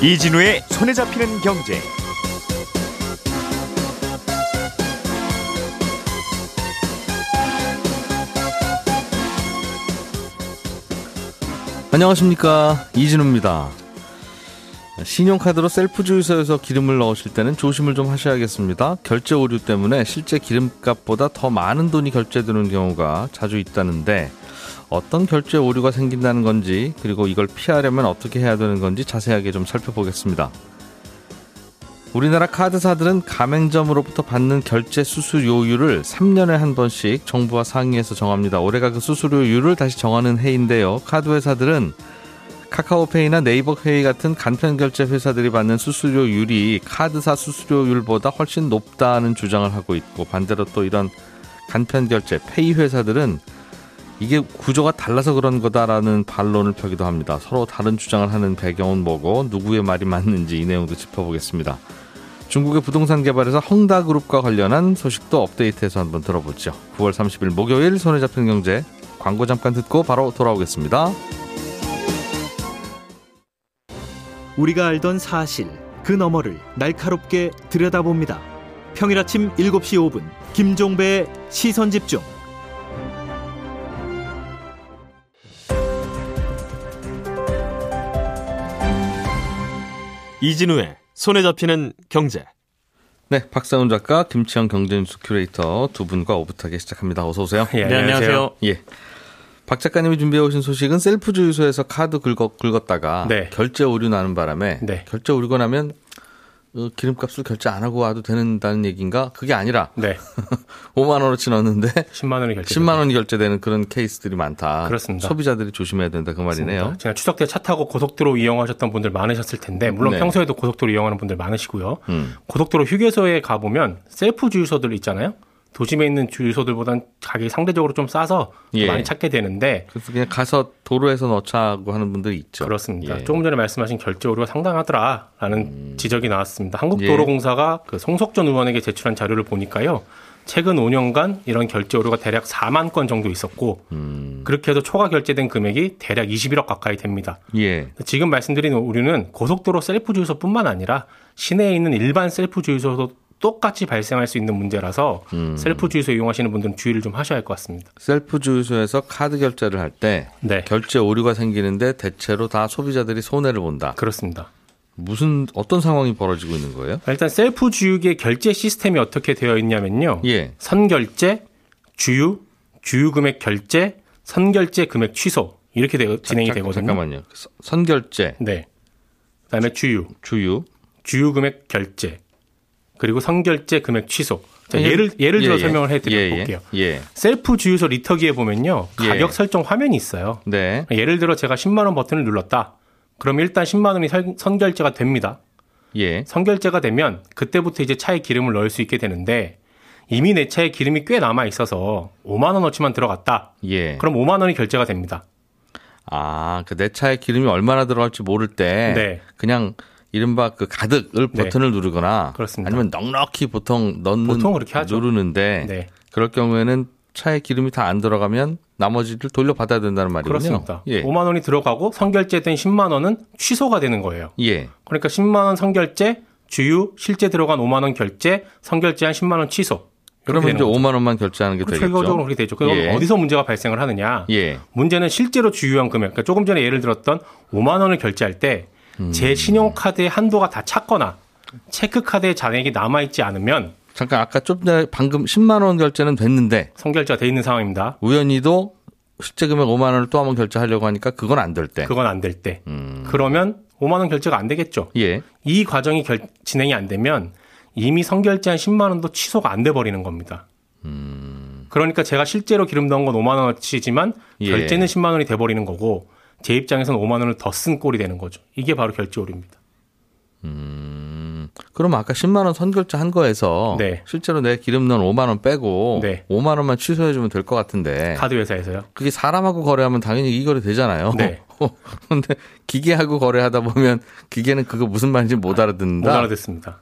이진우의 손에 잡히는 경제. 안녕하십니까 이진우입니다. 신용카드로 셀프 주유소에서 기름을 넣으실 때는 조심을 좀 하셔야겠습니다. 결제 오류 때문에 실제 기름값보다 더 많은 돈이 결제되는 경우가 자주 있다는데 어떤 결제 오류가 생긴다는 건지 그리고 이걸 피하려면 어떻게 해야 되는 건지 자세하게 좀 살펴보겠습니다. 우리나라 카드사들은 가맹점으로부터 받는 결제 수수료율을 3년에 한 번씩 정부와 상의해서 정합니다. 올해가 그 수수료율을 다시 정하는 해인데요. 카드 회사들은 카카오페이나 네이버페이 같은 간편 결제 회사들이 받는 수수료율이 카드사 수수료율보다 훨씬 높다는 주장을 하고 있고 반대로 또 이런 간편 결제 페이 회사들은 이게 구조가 달라서 그런 거다라는 반론을 펴기도 합니다. 서로 다른 주장을 하는 배경은 뭐고 누구의 말이 맞는지 이 내용도 짚어보겠습니다. 중국의 부동산 개발에서 헝다그룹과 관련한 소식도 업데이트해서 한번 들어보죠. 9월 30일 목요일 손에 잡힌 경제 광고 잠깐 듣고 바로 돌아오겠습니다. 우리가 알던 사실 그 너머를 날카롭게 들여다봅니다. 평일 아침 7시 5분 김종배의 시선 집중. 이진우의 손에 잡히는 경제. 네, 박사훈 작가, 김치영 경제뉴스 큐레이터 두 분과 오붓하게 시작합니다. 어서 오세요. 예, 네, 안녕하세요. 예. 박 작가님이 준비해 오신 소식은 셀프 주유소에서 카드 긁어, 긁었다가 네. 결제 오류 나는 바람에 네. 결제 오류가 나면 어, 기름값을 결제 안 하고 와도 된다는 얘기인가? 그게 아니라 네. 5만 원어치 넣었는데 10만 원이 결제. 10만 원이 결제되는 그런 케이스들이 많다. 그렇습니다. 소비자들이 조심해야 된다 그 말이네요. 지난 추석 때 차 타고 고속도로 이용하셨던 분들 많으셨을 텐데 물론 네. 평소에도 고속도로 이용하는 분들 많으시고요. 음. 고속도로 휴게소에 가 보면 셀프 주유소들 있잖아요. 도심에 있는 주유소들보다는 가격이 상대적으로 좀 싸서 더 예. 많이 찾게 되는데 그래서 그냥 가서 도로에서 넣자고 하는 분들이 있죠. 그렇습니다. 예. 조금 전에 말씀하신 결제 오류가 상당하더라라는 음. 지적이 나왔습니다. 한국도로공사가 그 송석전 의원에게 제출한 자료를 보니까요. 최근 5년간 이런 결제 오류가 대략 4만 건 정도 있었고 음. 그렇게 해서 초과 결제된 금액이 대략 21억 가까이 됩니다. 예. 지금 말씀드린 오류는 고속도로 셀프 주유소뿐만 아니라 시내에 있는 일반 셀프 주유소도 똑같이 발생할 수 있는 문제라서 음. 셀프 주유소 이용하시는 분들은 주의를 좀 하셔야 할 것 같습니다. 셀프 주유소에서 카드 결제를 할때 네, 결제 오류가 생기는데 대체로 다 소비자들이 손해를 본다. 그렇습니다. 무슨 어떤 상황이 벌어지고 있는 거예요? 일단 셀프 주유기의 결제 시스템이 어떻게 되어 있냐면요. 예. 선결제, 주유, 주유 금액 결제, 선결제 금액 취소 이렇게 되- 진행이 잠- 되거든요. 잠깐만요. 선- 선결제, 네. 그다음에 주유, 주유. 주유 금액 결제, 그리고 선결제 금액 취소. 자, 예. 예를 예를 들어 예, 예. 설명을 해드려 예, 예. 볼게요. 예. 셀프 주유소 리터기에 보면요 예. 가격 설정 화면이 있어요. 네. 예를 들어 제가 10만 원 버튼을 눌렀다. 그럼 일단 10만 원이 선- 선결제가 됩니다. 예. 선결제가 되면 그때부터 이제 차에 기름을 넣을 수 있게 되는데 이미 내 차에 기름이 꽤 남아 있어서 5만 원어치만 들어갔다. 예. 그럼 5만 원이 결제가 됩니다. 아, 그 내 차에 기름이 얼마나 들어갈지 모를 때 네. 그냥 이른바 그 가득을 네. 버튼을 누르거나 그렇습니다. 아니면 넉넉히 보통 넣는 보통 그렇게 하죠. 누르는데 네. 그럴 경우에는 차에 기름이 다 안 들어가면 나머지를 돌려받아야 된다는 말이군요. 그렇습니다. 예. 5만 원이 들어가고 선결제된 10만 원은 취소가 되는 거예요. 예. 그러니까 10만 원 선결제, 주유, 실제 들어간 5만 원 결제, 선결제한 10만 원 취소. 그러면 이제 거죠. 5만 원만 결제하는 게 그렇죠. 되겠죠. 결과적으로 그렇게 되죠. 그럼 예. 어디서 문제가 발생을 하느냐? 예. 문제는 실제로 주유한 금액. 그러니까 조금 전에 예를 들었던 5만 원을 결제할 때 제 음. 신용카드의 한도가 다 찼거나 체크카드에 잔액이 남아 있지 않으면 잠깐 아까 좀 전에 방금 10만 원 결제는 됐는데 선결제가 돼 있는 상황입니다. 우연히도 실제 금액 5만 원을 또 한 번 결제하려고 하니까 그건 안 될 때. 그건 안 될 때. 음. 그러면 5만 원 결제가 안 되겠죠. 예. 이 과정이 결- 진행이 안 되면 이미 선결제한 10만 원도 취소가 안 돼 버리는 겁니다. 그러니까 제가 실제로 기름 넣은 건 5만 원어치지만 예. 결제는 10만 원이 돼 버리는 거고 제 입장에서는 5만 원을 더 쓴 꼴이 되는 거죠. 이게 바로 결제 오류입니다. 그럼 아까 10만 원 선결제 한 거에서 네. 실제로 내 기름 넣은 5만 원 빼고 네. 5만 원만 취소해 주면 될 것 같은데 카드 회사에서요. 그게 사람하고 거래하면 당연히 이 거래 되잖아요. 네. 근데 기계하고 거래하다 보면 기계는 그거 무슨 말인지 못 알아듣는다. 못 알아듣습니다.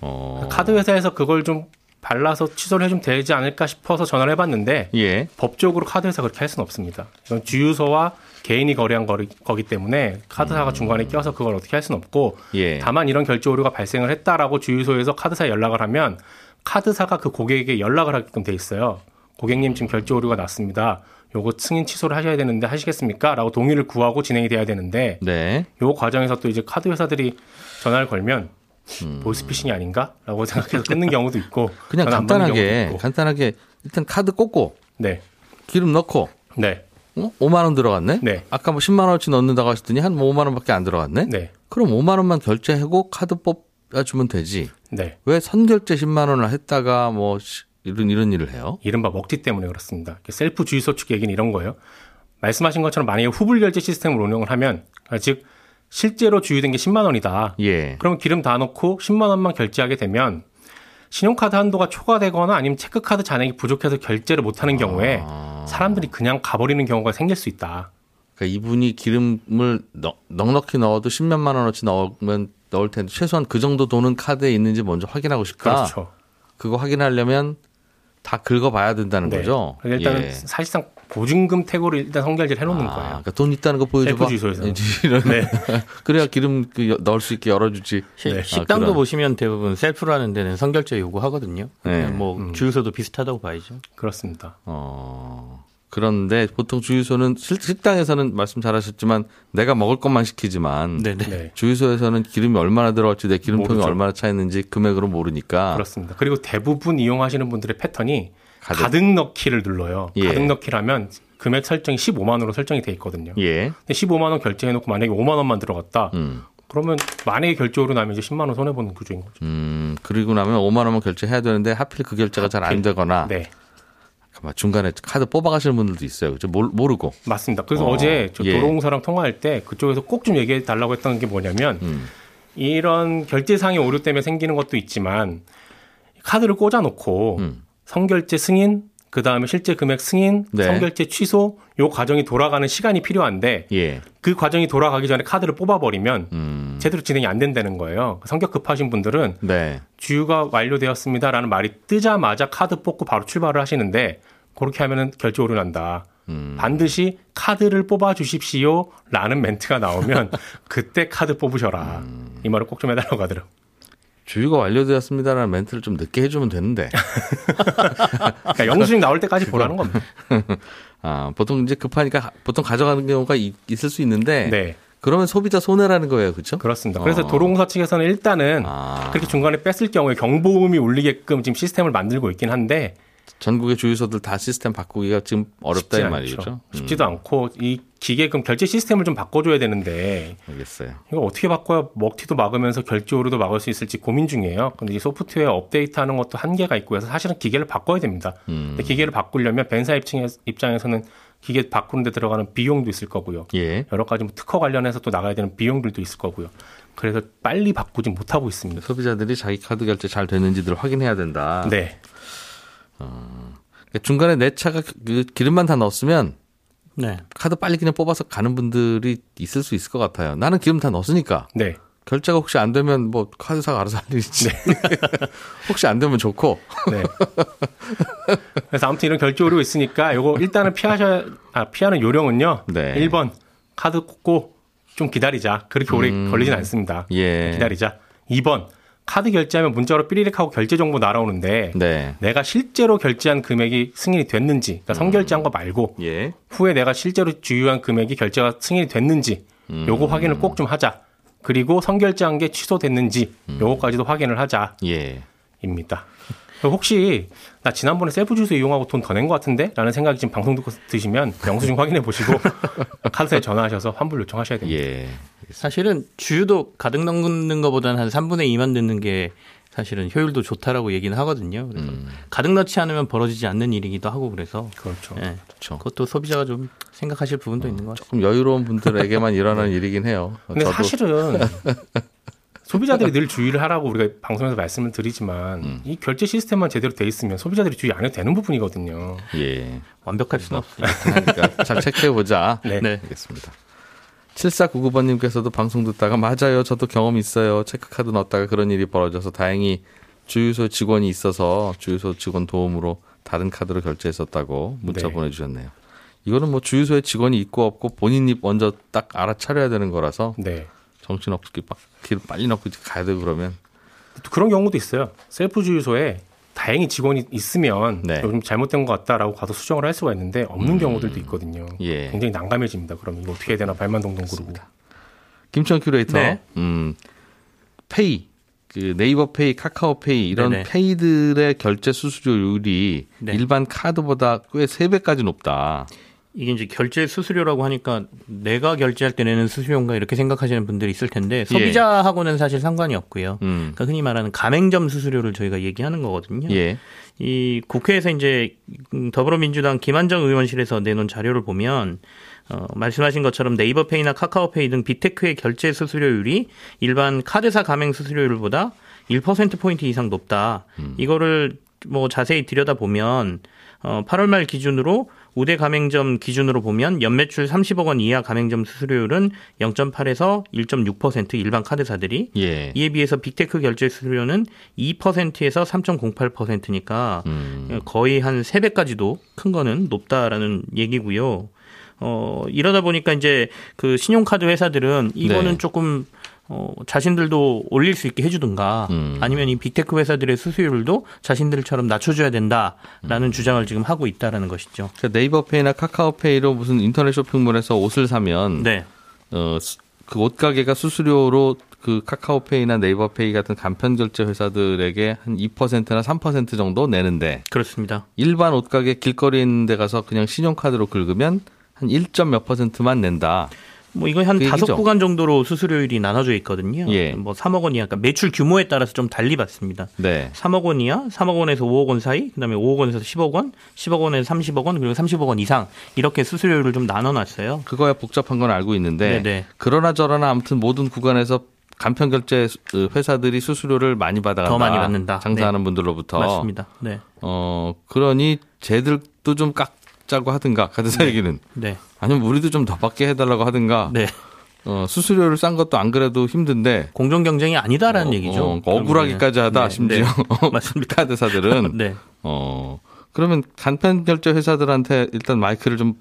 어. 카드 회사에서 그걸 좀 발라서 취소를 해주면 되지 않을까 싶어서 전화를 해봤는데 예. 법적으로 카드회사 그렇게 할 수는 없습니다. 이건 주유소와 개인이 거래한 거리, 거기 때문에 카드사가 중간에 껴서 그걸 어떻게 할 수는 없고 예. 다만 이런 결제 오류가 발생을 했다라고 주유소에서 카드사에 연락을 하면 카드사가 그 고객에게 연락을 하게끔 돼 있어요. 고객님 지금 결제 오류가 났습니다. 요거 승인 취소를 하셔야 되는데 하시겠습니까? 라고 동의를 구하고 진행이 돼야 되는데 네. 요 과정에서 또 이제 카드 회사들이 전화를 걸면 보이스피싱이 아닌가? 라고 생각해서 끊는 경우도 있고 그냥 간단하게. 간단하게 일단 카드 꽂고 네. 기름 넣고 네. 어? 5만 원 들어갔네. 네. 아까 뭐 10만 원어치 넣는다고 하셨더니 한 5만 원밖에 안 들어갔네. 네. 그럼 5만 원만 결제하고 카드 뽑아주면 되지. 네. 왜 선결제 10만 원을 했다가 뭐 시- 이런 이런 일을 해요? 이른바 먹튀 때문에 그렇습니다. 셀프 주유소 측 얘기는 이런 거예요. 말씀하신 것처럼 만약에 후불 결제 시스템을 운영을 하면 아, 즉 실제로 주유된 게 10만 원이다. 예. 그러면 기름 다 넣고 10만 원만 결제하게 되면 신용카드 한도가 초과되거나 아니면 체크카드 잔액이 부족해서 결제를 못하는 경우에 아. 사람들이 그냥 가버리는 경우가 생길 수 있다. 그러니까 이분이 기름을 넉- 넉넉히 넣어도 10몇만 원어치 넣으면 넣을 텐데 최소한 그 정도 돈은 카드에 있는지 먼저 확인하고 싶다. 그렇죠. 그거 확인하려면 다 긁어봐야 된다는 네. 거죠. 그래서 일단은 예. 사실상 보증금 격으로 일단 선결제를 해놓는 아, 거예요. 그러니까 돈 있다는 거 보여줘봐. 셀프 주유소에서는. 이런. 네. 그래야 기름 그 여- 넣을 수 있게 열어주지. 시- 네. 식당도 아, 그런. 보시면 대부분 셀프라는 데는 선결제 요구하거든요. 네. 뭐 음. 주유소도 비슷하다고 봐야죠. 그렇습니다. 어. 그런데 보통 주유소는 실- 식당에서는 말씀 잘하셨지만 내가 먹을 것만 시키지만 네네. 네. 주유소에서는 기름이 얼마나 들어갈지 내 기름통이 모르죠. 얼마나 차 있는지 금액으로 모르니까 그렇습니다. 그리고 대부분 이용하시는 분들의 패턴이 가득. 가득, 넣기를 눌러요. 예. 가득 넣기를 하면 금액 설정이 15만 원으로 설정이 돼 있거든요. 예. 근데 15만 원 결제해 놓고 만약에 5만 원만 들어갔다. 음. 그러면 만약에 결제오류 나면 이제 10만 원 손해 보는 구조인 거죠. 음, 그리고 나면 5만 원만 결제해야 되는데 하필 그 결제가 잘 안 되거나 네, 아마 중간에 카드 뽑아가시는 분들도 있어요. 그죠? 모르- 모르고. 맞습니다. 그래서 어, 어, 제저 예. 도로공사랑 통화할 때 그쪽에서 꼭 좀 얘기해 달라고 했던 게 뭐냐면 음. 이런 결제상의 오류 때문에 생기는 것도 있지만 카드를 꽂아놓고 음. 성결제 승인, 그 다음에 실제 금액 승인, 네. 성결제 취소, 요 과정이 돌아가는 시간이 필요한데 예. 그 과정이 돌아가기 전에 카드를 뽑아버리면 음. 제대로 진행이 안 된다는 거예요. 성격 급하신 분들은 네. 주유가 완료되었습니다라는 말이 뜨자마자 카드 뽑고 바로 출발을 하시는데 그렇게 하면은 결제 오류 난다. 음. 반드시 카드를 뽑아 주십시오라는 멘트가 나오면 그때 카드 뽑으셔라. 음. 이 말을 꼭 좀 해달라고 하더라고. 주유가 완료되었습니다라는 멘트를 좀 늦게 해주면 되는데. 그러니까 영수증 나올 때까지 보라는 겁니다. 아, 보통 이제 급하니까 보통 가져가는 경우가 이- 있을 수 있는데. 네, 그러면 소비자 손해라는 거예요. 그렇죠? 그렇습니다. 그래서 어. 도로공사 측에서는 일단은 아. 그렇게 중간에 뺐을 경우에 경보음이 울리게끔 지금 시스템을 만들고 있긴 한데 전국의 주유소들 다 시스템 바꾸기가 지금 어렵다 이. 말이죠. 음, 쉽지도 않고 이 기계금 결제 시스템을 좀 바꿔줘야 되는데 알겠어요. 이거 어떻게 바꿔야 먹튀도 막으면서 결제 오류도 막을 수 있을지 고민 중이에요. 근데 이 소프트웨어 업데이트하는 것도 한계가 있고 해서 사실은 기계를 바꿔야 됩니다. 음. 근데 기계를 바꾸려면 벤사 입장에- 입장에서는 기계 바꾸는데 들어가는 비용도 있을 거고요. 예. 여러 가지 뭐 특허 관련해서 또 나가야 되는 비용들도 있을 거고요. 그래서 빨리 바꾸지 못하고 있습니다. 소비자들이 자기 카드 결제 잘 됐는지를 확인해야 된다. 네. 그러니까 중간에 내 차가 그 기름만 다 넣었으면 네. 카드 빨리 그냥 뽑아서 가는 분들이 있을 수 있을 것 같아요. 나는 기름 다 넣었으니까 네. 결제가 혹시 안 되면 뭐 카드사가 알아서 할 일이지. 혹시 안 되면 좋고. 네. 그래서 아무튼 이런 결제 오류가 있으니까 요거 일단은 피하셔야, 아, 피하는 요령은요. 네. 1번, 카드 꽂고 좀 기다리자. 그렇게 오래 음. 걸리진 않습니다. 예. 기다리자. 2번, 카드 결제하면 문자로 삐리릭 하고 결제 정보 날아오는데 네. 내가 실제로 결제한 금액이 승인이 됐는지, 그러니까 선결제한 거 말고 예. 후에 내가 실제로 주유한 금액이 결제가 승인이 됐는지 음. 요거 확인을 꼭 좀 하자. 그리고 선결제한 게 취소됐는지 음. 요거까지도 확인을 하자. 예. 입니다. 혹시 나 지난번에 셀프 주유소 이용하고 돈 더 낸 것 같은데? 라는 생각이 지금 방송 듣고 드시면 영수증 확인해 보시고 카드사에 전화하셔서 환불 요청하셔야 됩니다. 예. 사실은 주유도 가득 넣는 것보다는 한 3분의 2만 넣는 게 사실은 효율도 좋다라고 얘기는 하거든요. 그래서 음. 가득 넣지 않으면 벌어지지 않는 일이기도 하고 그래서 그렇죠. 예. 그렇죠. 그것도 소비자가 좀 생각하실 부분도 있는 것 같아요. 조금 여유로운 분들에게만 일어나는 일이긴 해요. 근데 저도 사실은 소비자들이 늘 주의를 하라고 우리가 방송에서 말씀을 드리지만 음. 이 결제 시스템만 제대로 돼 있으면 소비자들이 주의 안 해도 되는 부분이거든요. 예. 완벽할 수는 없어요. 그러니까 잘 체크해 보자. 네. 네. 알겠습니다. 7499번님께서도 방송 듣다가 맞아요. 저도 경험 있어요. 체크카드 넣었다가 그런 일이 벌어져서 다행히 주유소 직원이 있어서 주유소 직원 도움으로 다른 카드로 결제했었다고 문자 네. 보내주셨네요. 이거는 뭐 주유소에 직원이 있고 없고 본인이 먼저 딱 알아차려야 되는 거라서 네. 정신 없게 막길 빨리 넣고 가야 되고 그러면 또 그런 경우도 있어요. 셀프 주유소에 다행히 직원이 있으면 네. 좀 잘못된 것 같다라고 가서 수정을 할 수가 있는데 없는 경우들도 있거든요. 예. 굉장히 난감해집니다. 그럼 이거 어떻게 해야 되나 발만 동동 구르고. 김치현 큐레이터, 네. 음, 페이, 그 네이버 페이, 카카오 페이 이런 네네. 페이들의 결제 수수료율이 네. 일반 카드보다 꽤 세 배까지 높다. 이게 이제 결제 수수료라고 하니까 내가 결제할 때 내는 수수료인가 이렇게 생각하시는 분들이 있을 텐데 소비자하고는 사실 상관이 없고요. 음, 그러니까 흔히 말하는 가맹점 수수료를 저희가 얘기하는 거거든요. 예, 이 국회에서 이제 음, 더불어민주당 김한정 의원실에서 내놓은 자료를 보면 어, 말씀하신 것처럼 네이버페이나 카카오페이 등 빅테크의 결제 수수료율이 일반 카드사 가맹 수수료율보다 1%포인트 이상 높다. 이거를 뭐 자세히 들여다보면 어, 8월 말 기준으로 우대 가맹점 기준으로 보면 연매출 30억 원 이하 가맹점 수수료율은 0.8에서 1.6% 일반 카드사들이 예. 이에 비해서 빅테크 결제 수수료는 2%에서 3.08%니까 음, 거의 한 3배까지도 큰 거는 높다라는 얘기고요. 어, 이러다 보니까 이제 그 신용카드 회사들은 이거는 네. 조금 어, 자신들도 올릴 수 있게 해주든가 음. 아니면 이 빅테크 회사들의 수수료율도 자신들처럼 낮춰줘야 된다라는 주장을 지금 하고 있다라는 것이죠. 그러니까 네이버 페이나 카카오 페이로 무슨 인터넷 쇼핑몰에서 옷을 사면 네. 어, 그 옷 가게가 수수료로 그 카카오페이나 네이버페이 같은 간편 결제 회사들에게 한 2%나 3% 정도 내는데 그렇습니다. 일반 옷가게 길거리에 있는 데 가서 그냥 신용카드로 긁으면 한 1점 몇 퍼센트만 낸다. 뭐 이거 한그 다섯 얘기죠. 구간 정도로 수수료율이 나눠져 있거든요. 예. 뭐 3억 원 이하, 그러니까 매출 규모에 따라서 좀 달리 받습니다. 네. 3억 원 이하, 3억 원에서 5억 원 사이, 그다음에 5억 원에서 10억 원, 10억 원에서 30억 원, 그리고 30억 원 이상 이렇게 수수료율을 좀 나눠놨어요. 그거야 복잡한 건 알고 있는데 네네. 그러나 저러나 아무튼 모든 구간에서 간편 결제 회사들이 수수료를 많이 받아간다. 더 많이 받는다. 장사하는 네. 분들로부터. 맞습니다. 네, 어 그러니 쟤들도 좀 깎 자고 하든가 카드사 얘기는 네, 아니면 우리도 좀 더 받게 해달라고 하든가. 네. 어, 수수료를 싼 것도 안 그래도 힘든데 공정 경쟁이 아니다라는 어, 얘기죠. 어, 억울하기까지 하다 네, 심지어 네. 맞습니다. 카드사들은 네, 어 그러면 간편 결제 회사들한테 일단 마이크를 좀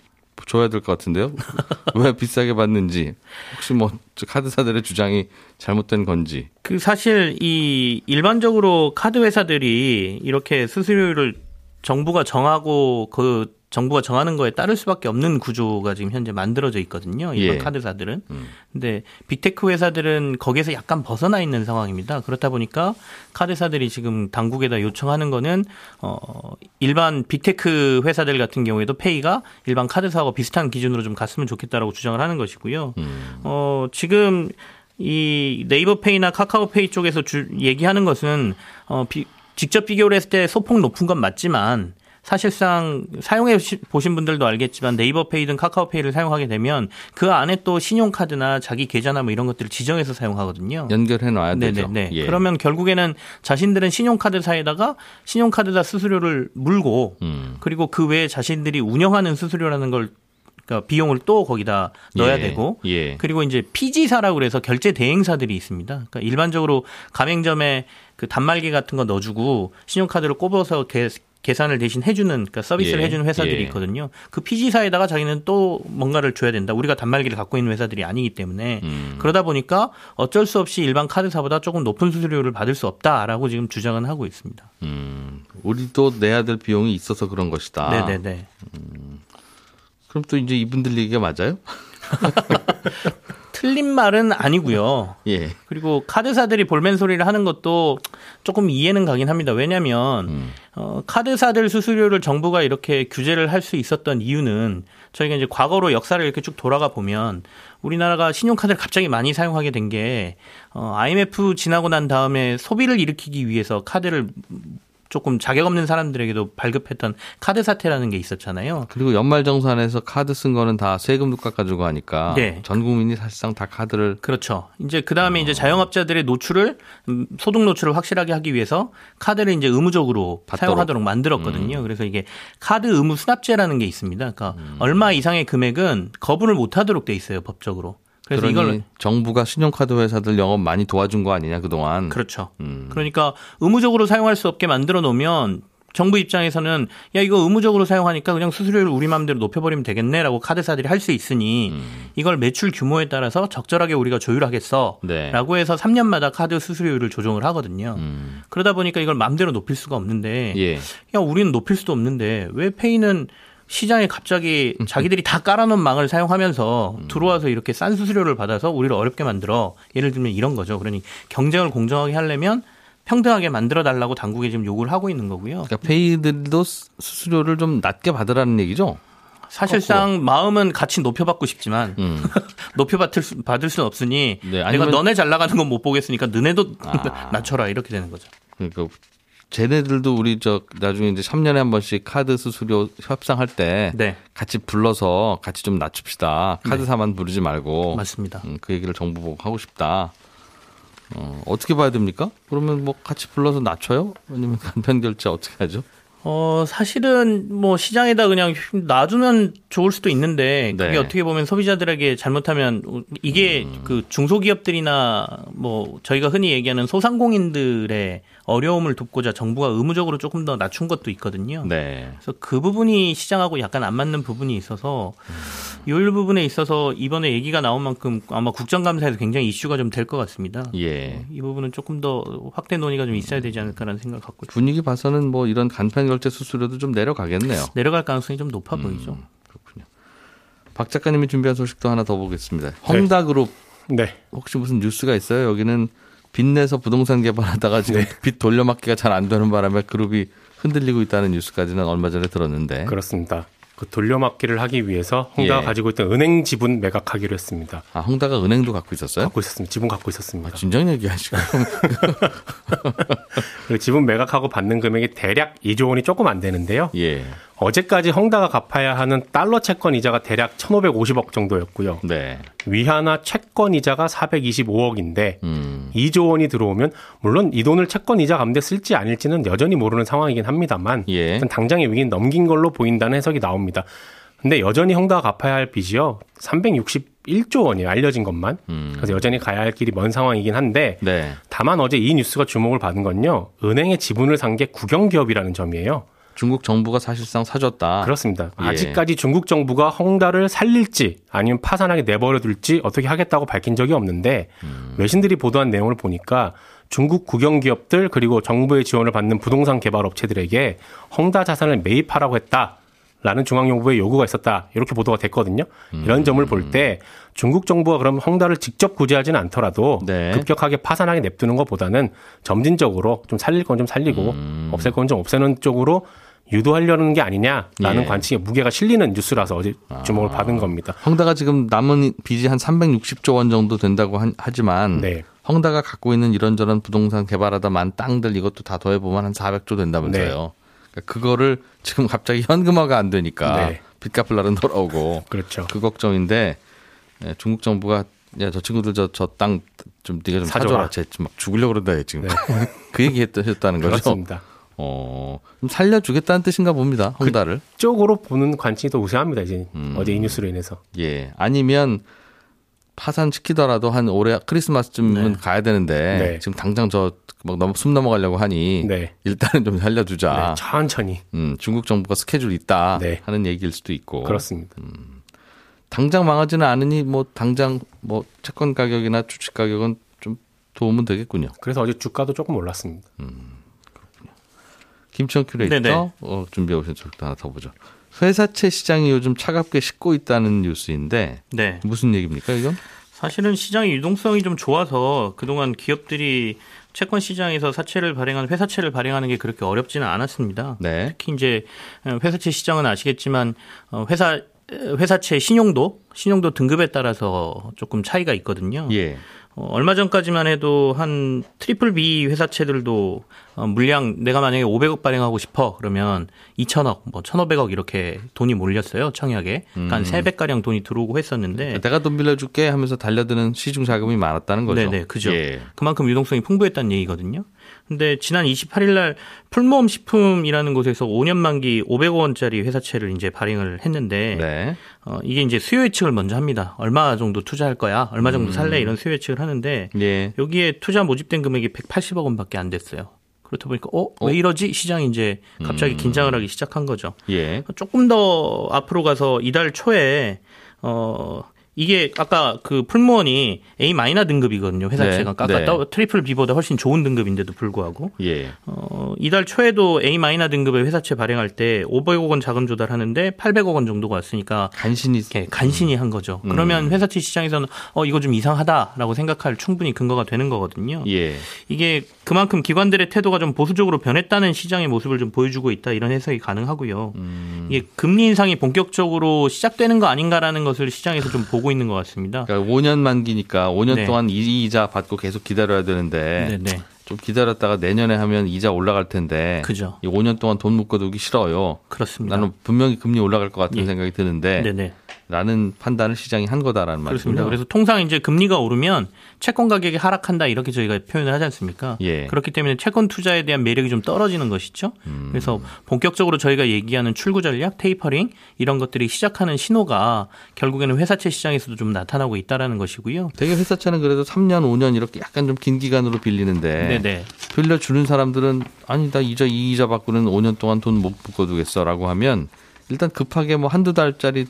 줘야 될 것 같은데요. 왜 비싸게 받는지 혹시 뭐저 카드사들의 주장이 잘못된 건지. 그 사실 이 일반적으로 카드 회사들이 이렇게 수수료를 정부가 정하고 그 정부가 정하는 거에 따를 수밖에 없는 구조가 지금 현재 만들어져 있거든요. 일반 예. 카드사들은. 음. 근데 빅테크 회사들은 거기에서 약간 벗어나 있는 상황입니다. 그렇다 보니까 카드사들이 지금 당국에다 요청하는 거는 어 일반 빅테크 회사들 같은 경우에도 페이가 일반 카드사하고 비슷한 기준으로 좀 갔으면 좋겠다라고 주장을 하는 것이고요. 음. 어 지금 이 네이버 페이나 카카오 페이 쪽에서 주, 얘기하는 것은 어 비, 직접 비교를 했을 때 소폭 높은 건 맞지만 사실상 사용해 보신 분들도 알겠지만 네이버페이든 카카오페이를 사용하게 되면 그 안에 또 신용카드나 자기 계좌나 뭐 이런 것들을 지정해서 사용하거든요. 연결해 놔야 되죠. 네네네. 예. 그러면 결국에는 자신들은 신용카드사에다가 신용카드사 수수료를 물고 음. 그리고 그 외에 자신들이 운영하는 수수료라는 걸 그러니까 비용을 또 거기다 넣어야 예. 되고 예. 그리고 이제 피지사라고 그래서 결제 대행사들이 있습니다. 그러니까 일반적으로 가맹점에 그 단말기 같은 거 넣어주고 신용카드를 꼽아서 계, 계산을 대신 해주는 그러니까 서비스를 예. 해주는 회사들이 예. 있거든요. 그 피지사에다가 자기는 또 뭔가를 줘야 된다. 우리가 단말기를 갖고 있는 회사들이 아니기 때문에 음. 그러다 보니까 어쩔 수 없이 일반 카드사보다 조금 높은 수수료를 받을 수 없다라고 지금 주장은 하고 있습니다. 음. 우리도 내야 될 비용이 있어서 그런 것이다. 네네네. 그럼 또 이제 이분들 얘기가 맞아요? 틀린 말은 아니고요. 예. 그리고 카드사들이 볼멘 소리를 하는 것도 조금 이해는 가긴 합니다. 왜냐하면 음. 어, 카드사들 수수료를 정부가 이렇게 규제를 할 수 있었던 이유는 저희가 이제 과거로 역사를 이렇게 쭉 돌아가 보면 우리나라가 신용카드를 갑자기 많이 사용하게 된 게 어, IMF 지나고 난 다음에 소비를 일으키기 위해서 카드를 조금 자격 없는 사람들에게도 발급했던 카드 사태라는 게 있었잖아요. 그리고 연말정산에서 카드 쓴 거는 다 세금도 깎아주고 하니까 네. 전 국민이 사실상 다 카드를 그렇죠. 이제 그 다음에 이제 자영업자들의 노출을 음, 소득 노출을 확실하게 하기 위해서 카드를 이제 의무적으로 받도록. 사용하도록 만들었거든요. 그래서 이게 카드 의무 수납제라는 게 있습니다. 그러니까 얼마 이상의 금액은 거부를 못하도록 돼 있어요 법적으로. 그래서 이걸 정부가 신용카드 회사들 영업 많이 도와준 거 아니냐 그동안. 그렇죠. 음. 그러니까 의무적으로 사용할 수 없게 만들어 놓으면 정부 입장에서는 야 이거 의무적으로 사용하니까 그냥 수수료를 우리 마음대로 높여버리면 되겠네라고 카드사들이 할 수 있으니 음. 이걸 매출 규모에 따라서 적절하게 우리가 조율하겠어라고 네. 해서 3년마다 카드 수수료율을 조정을 하거든요. 음. 그러다 보니까 이걸 마음대로 높일 수가 없는데 예. 야 우리는 높일 수도 없는데 왜 페이는 시장에 갑자기 자기들이 다 깔아놓은 망을 사용하면서 들어와서 이렇게 싼 수수료를 받아서 우리를 어렵게 만들어 예를 들면 이런 거죠. 그러니 경쟁을 공정하게 하려면 평등하게 만들어 달라고 당국에 지금 요구를 하고 있는 거고요. 그러니까 페이들도 수- 수수료를 좀 낮게 받으라는 얘기죠. 사실상 마음은 같이 높여받고 싶지만 음. 높여받을 수, 받을 수는 없으니 네, 내가 아니면- 너네 잘 나가는 건 못 보겠으니까 너네도 아. 낮춰라 이렇게 되는 거죠. 그러니까 쟤네들도 우리 저 나중에 이제 3년에 한 번씩 카드 수수료 협상할 때 네, 같이 불러서 같이 좀 낮춥시다. 카드사만 부르지 말고. 맞습니다. 음, 그 얘기를 정부 보고 하고 싶다. 어, 어떻게 봐야 됩니까? 그러면 뭐 같이 불러서 낮춰요? 아니면 간편 결제 어떻게 하죠? 어, 사실은 뭐 시장에다 그냥 놔두면 좋을 수도 있는데 그게 네. 어떻게 보면 소비자들에게 잘못하면 이게 음. 그 중소기업들이나 뭐 저희가 흔히 얘기하는 소상공인들의 어려움을 돕고자 정부가 의무적으로 조금 더 낮춘 것도 있거든요. 네. 그래서 그 부분이 시장하고 약간 안 맞는 부분이 있어서 요일 부분에 있어서 이번에 얘기가 나온 만큼 아마 국정감사에서 굉장히 이슈가 좀 될 것 같습니다. 예. 이 부분은 조금 더 확대 논의가 좀 있어야 되지 않을까라는 생각을 갖고 있습니다. 분위기 봐서는 뭐 이런 간편 결제 수수료도 좀 내려가겠네요. 내려갈 가능성이 좀 높아 보이죠. 박 작가님이 준비한 소식도 하나 더 보겠습니다. 헝다그룹 네. 혹시 무슨 뉴스가 있어요? 여기는 빚내서 부동산 개발하다가 지금 빚 돌려막기가 잘 안 되는 바람에 그룹이 흔들리고 있다는 뉴스까지는 얼마 전에 들었는데. 그렇습니다. 그 돌려막기를 하기 위해서 홍다가 예. 가지고 있던 은행 지분 매각하기로 했습니다. 아, 헝다가 은행도 갖고 있었어요? 갖고 있었습니다. 지분 갖고 있었습니다. 아, 진정 얘기하시고. 그 지분 매각하고 받는 금액이 대략 2조 원이 조금 안 되는데요. 예. 어제까지 헝다가 갚아야 하는 달러 채권 이자가 대략 1,550억 정도였고요. 네. 위하나 채권 이자가 425억인데 음. 2조 원이 들어오면 물론 이 돈을 채권 이자 갚는데 쓸지 아닐지는 여전히 모르는 상황이긴 합니다만 예. 일단 당장의 위기는 넘긴 걸로 보인다는 해석이 나옵니다. 근데 여전히 헝다가 갚아야 할 빚이요. 361조 원이에요. 알려진 것만. 그래서 여전히 가야 할 길이 먼 상황이긴 한데 네. 다만 어제 이 뉴스가 주목을 받은 건요. 은행의 지분을 산 게 국영기업이라는 점이에요. 중국 정부가 사실상 사줬다. 그렇습니다. 예. 아직까지 중국 정부가 헝다를 살릴지 아니면 파산하게 내버려 둘지 어떻게 하겠다고 밝힌 적이 없는데 음. 외신들이 보도한 내용을 보니까 중국 국영 기업들 그리고 정부의 지원을 받는 부동산 개발 업체들에게 헝다 자산을 매입하라고 했다. 라는 중앙정부의 요구가 있었다. 이렇게 보도가 됐거든요. 음. 이런 점을 볼 때 중국 정부가 그럼 헝다를 직접 구제하지는 않더라도 네. 급격하게 파산하게 냅두는 것보다는 점진적으로 좀 살릴 건 좀 살리고 음. 없앨 건 좀 없애는 쪽으로 유도하려는 게 아니냐라는 예. 관측에 무게가 실리는 뉴스라서 어제 주목을 받은 겁니다. 헝다가 지금 남은 빚이 한 360조 원 정도 된다고 한- 하지만 네. 헝다가 갖고 있는 이런저런 부동산 개발하다 만 땅들 이것도 다 더해보면 한 400조 된다면서요. 그러니까 그거를 지금 갑자기 현금화가 안 되니까 네. 빚 갚을 날은 돌아오고 그렇죠. 그 걱정인데 예, 중국 정부가 야 저 친구들 저 저 땅 좀 네가 좀 사줘라. 사줘라. 쟤막 죽으려고 그런다 얘 지금. 그 얘기 했다는 거죠. 그렇습니다. 어, 좀 살려주겠다는 뜻인가 봅니다. 헝다를. 쪽으로 보는 관측이 더 우세합니다. 이제 음. 어제 이 뉴스로 인해서. 예. 아니면 파산시키더라도 한 올해 크리스마스쯤은 가야 되는데 네. 지금 당장 저 막 너무 숨 넘어가려고 하니 네. 일단은 좀 살려주자. 네, 천천히. 음, 중국 정부가 스케줄 있다 네. 하는 얘기일 수도 있고 그렇습니다. 당장 망하지는 않으니 뭐 당장 뭐 채권 가격이나 주식 가격은 좀 도움은 되겠군요. 그래서 어제 주가도 조금 올랐습니다. 김치현 큐레이터 네네. 어, 준비해 오신 소식도 하나 더 보죠. 회사채 시장이 요즘 차갑게 식고 있다는 뉴스인데 네. 무슨 얘기입니까 이건? 사실은 시장의 유동성이 좀 좋아서 그동안 기업들이 채권 시장에서 사채를 발행하는 회사채를 발행하는 게 그렇게 어렵지는 않았습니다. 네. 특히 이제 회사채 시장은 아시겠지만 어, 회사 회사채 신용도 신용도 등급에 따라서 조금 차이가 있거든요. 예. 어, 얼마 전까지만 해도 한 triple B 회사채들도 어, 물량 내가 만약에 500억 발행하고 싶어 그러면 2천억, 뭐 1,500억 이렇게 돈이 몰렸어요 청약에. 그러니까 한 3배 가량 돈이 들어오고 했었는데 내가 돈 빌려줄게 하면서 달려드는 시중 자금이 많았다는 거죠. 네네, 그죠. 예. 그만큼 유동성이 풍부했다는 얘기거든요. 근데 지난 28일 날 풀무원 식품이라는 곳에서 5년 만기 500억 원짜리 회사채를 이제 발행을 했는데 네. 어, 이게 이제 수요 예측을 먼저 합니다. 얼마 정도 투자할 거야? 얼마 정도 살래? 이런 수요 예측을 하는데 예. 여기에 투자 모집된 금액이 180억 원밖에 안 됐어요. 그렇다 보니까 어? 왜 이러지? 시장이 이제 갑자기 긴장을 하기 시작한 거죠. 예. 조금 더 앞으로 가서 이달 초에 어 이게 아까 그 풀무원이 A 마이너 등급이거든요. 회사채가 네, 깎아 네. 더 triple B보다 훨씬 좋은 등급인데도 불구하고 예. 어 이달 초에도 A 마이너 등급의 회사채 발행할 때 500억 원 자금 조달하는데 800억 원 정도가 왔으니까 간신히 이렇게 간신히 한 거죠. 음. 그러면 회사채 시장에서는 어 이거 좀 이상하다라고 생각할 충분히 근거가 되는 거거든요. 예. 이게 그만큼 기관들의 태도가 좀 보수적으로 변했다는 시장의 모습을 좀 보여주고 있다 이런 해석이 가능하고요. 음. 이게 금리 인상이 본격적으로 시작되는 거 아닌가라는 것을 시장에서 좀 보고 있는 것 같습니다. 그러니까 5년 만기니까 5년 네. 동안 이자 받고 계속 기다려야 되는데 네네. 좀 기다렸다가 내년에 하면 이자 올라갈 텐데 그죠. 이 5년 동안 돈 묶어두기 싫어요. 그렇습니다. 나는 분명히 금리 올라갈 것 같은 예. 생각이 드는데 네네. 라는 판단을 시장이 한 거다라는 그렇습니다. 말이군요. 그래서 통상 이제 금리가 오르면 채권 가격이 하락한다 이렇게 저희가 표현을 하지 않습니까? 예. 그렇기 때문에 채권 투자에 대한 매력이 좀 떨어지는 것이죠. 음. 그래서 본격적으로 저희가 얘기하는 출구 전략, 테이퍼링 이런 것들이 시작하는 신호가 결국에는 회사채 시장에서도 좀 나타나고 있다라는 것이고요. 되게 회사채는 그래도 3년, 5년 이렇게 약간 좀 긴 기간으로 빌리는데 네네. 빌려주는 사람들은 아니 나 이자 이 이자 받고는 5년 동안 돈 못 묶어두겠어라고 하면 일단 급하게 뭐 한두 달짜리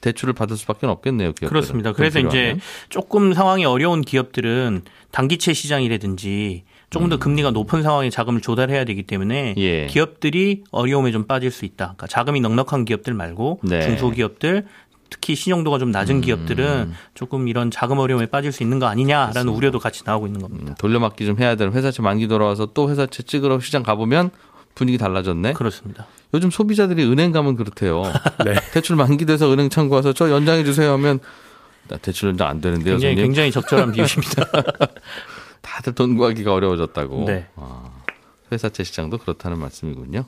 대출을 받을 수밖에 없겠네요. 기업들은. 그렇습니다. 돈 그래서 이제 필요하면. 조금 상황이 어려운 기업들은 단기채 시장이라든지 조금 더 금리가 높은 상황에 자금을 조달해야 되기 때문에 음. 예. 기업들이 어려움에 좀 빠질 수 있다. 그러니까 자금이 넉넉한 기업들 말고 네. 중소기업들 특히 신용도가 좀 낮은 음. 기업들은 조금 이런 자금 어려움에 빠질 수 있는 거 아니냐라는 우려도 같이 나오고 있는 겁니다. 음, 돌려막기 좀 해야 되는 회사채 만기 돌아와서 또 회사채 찍으러 시장 가보면 분위기 달라졌네. 그렇습니다. 요즘 소비자들이 은행 가면 그렇대요. 네. 대출 만기돼서 은행 창구 와서 저 연장해 주세요 하면 나 대출 연장 안 되는데요, 굉장히 선생님. 굉장히 적절한 비유십니다. 다들 돈 구하기가 어려워졌다고. 네. 아, 회사채 시장도 그렇다는 말씀이군요.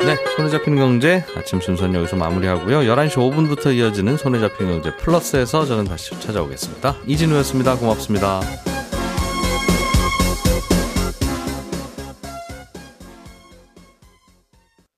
네, 손에 잡히는 경제 아침 순서는 여기서 마무리하고요. 11시 5분부터 이어지는 손에 잡히는 경제 플러스에서 저는 다시 찾아오겠습니다. 이진우였습니다. 고맙습니다.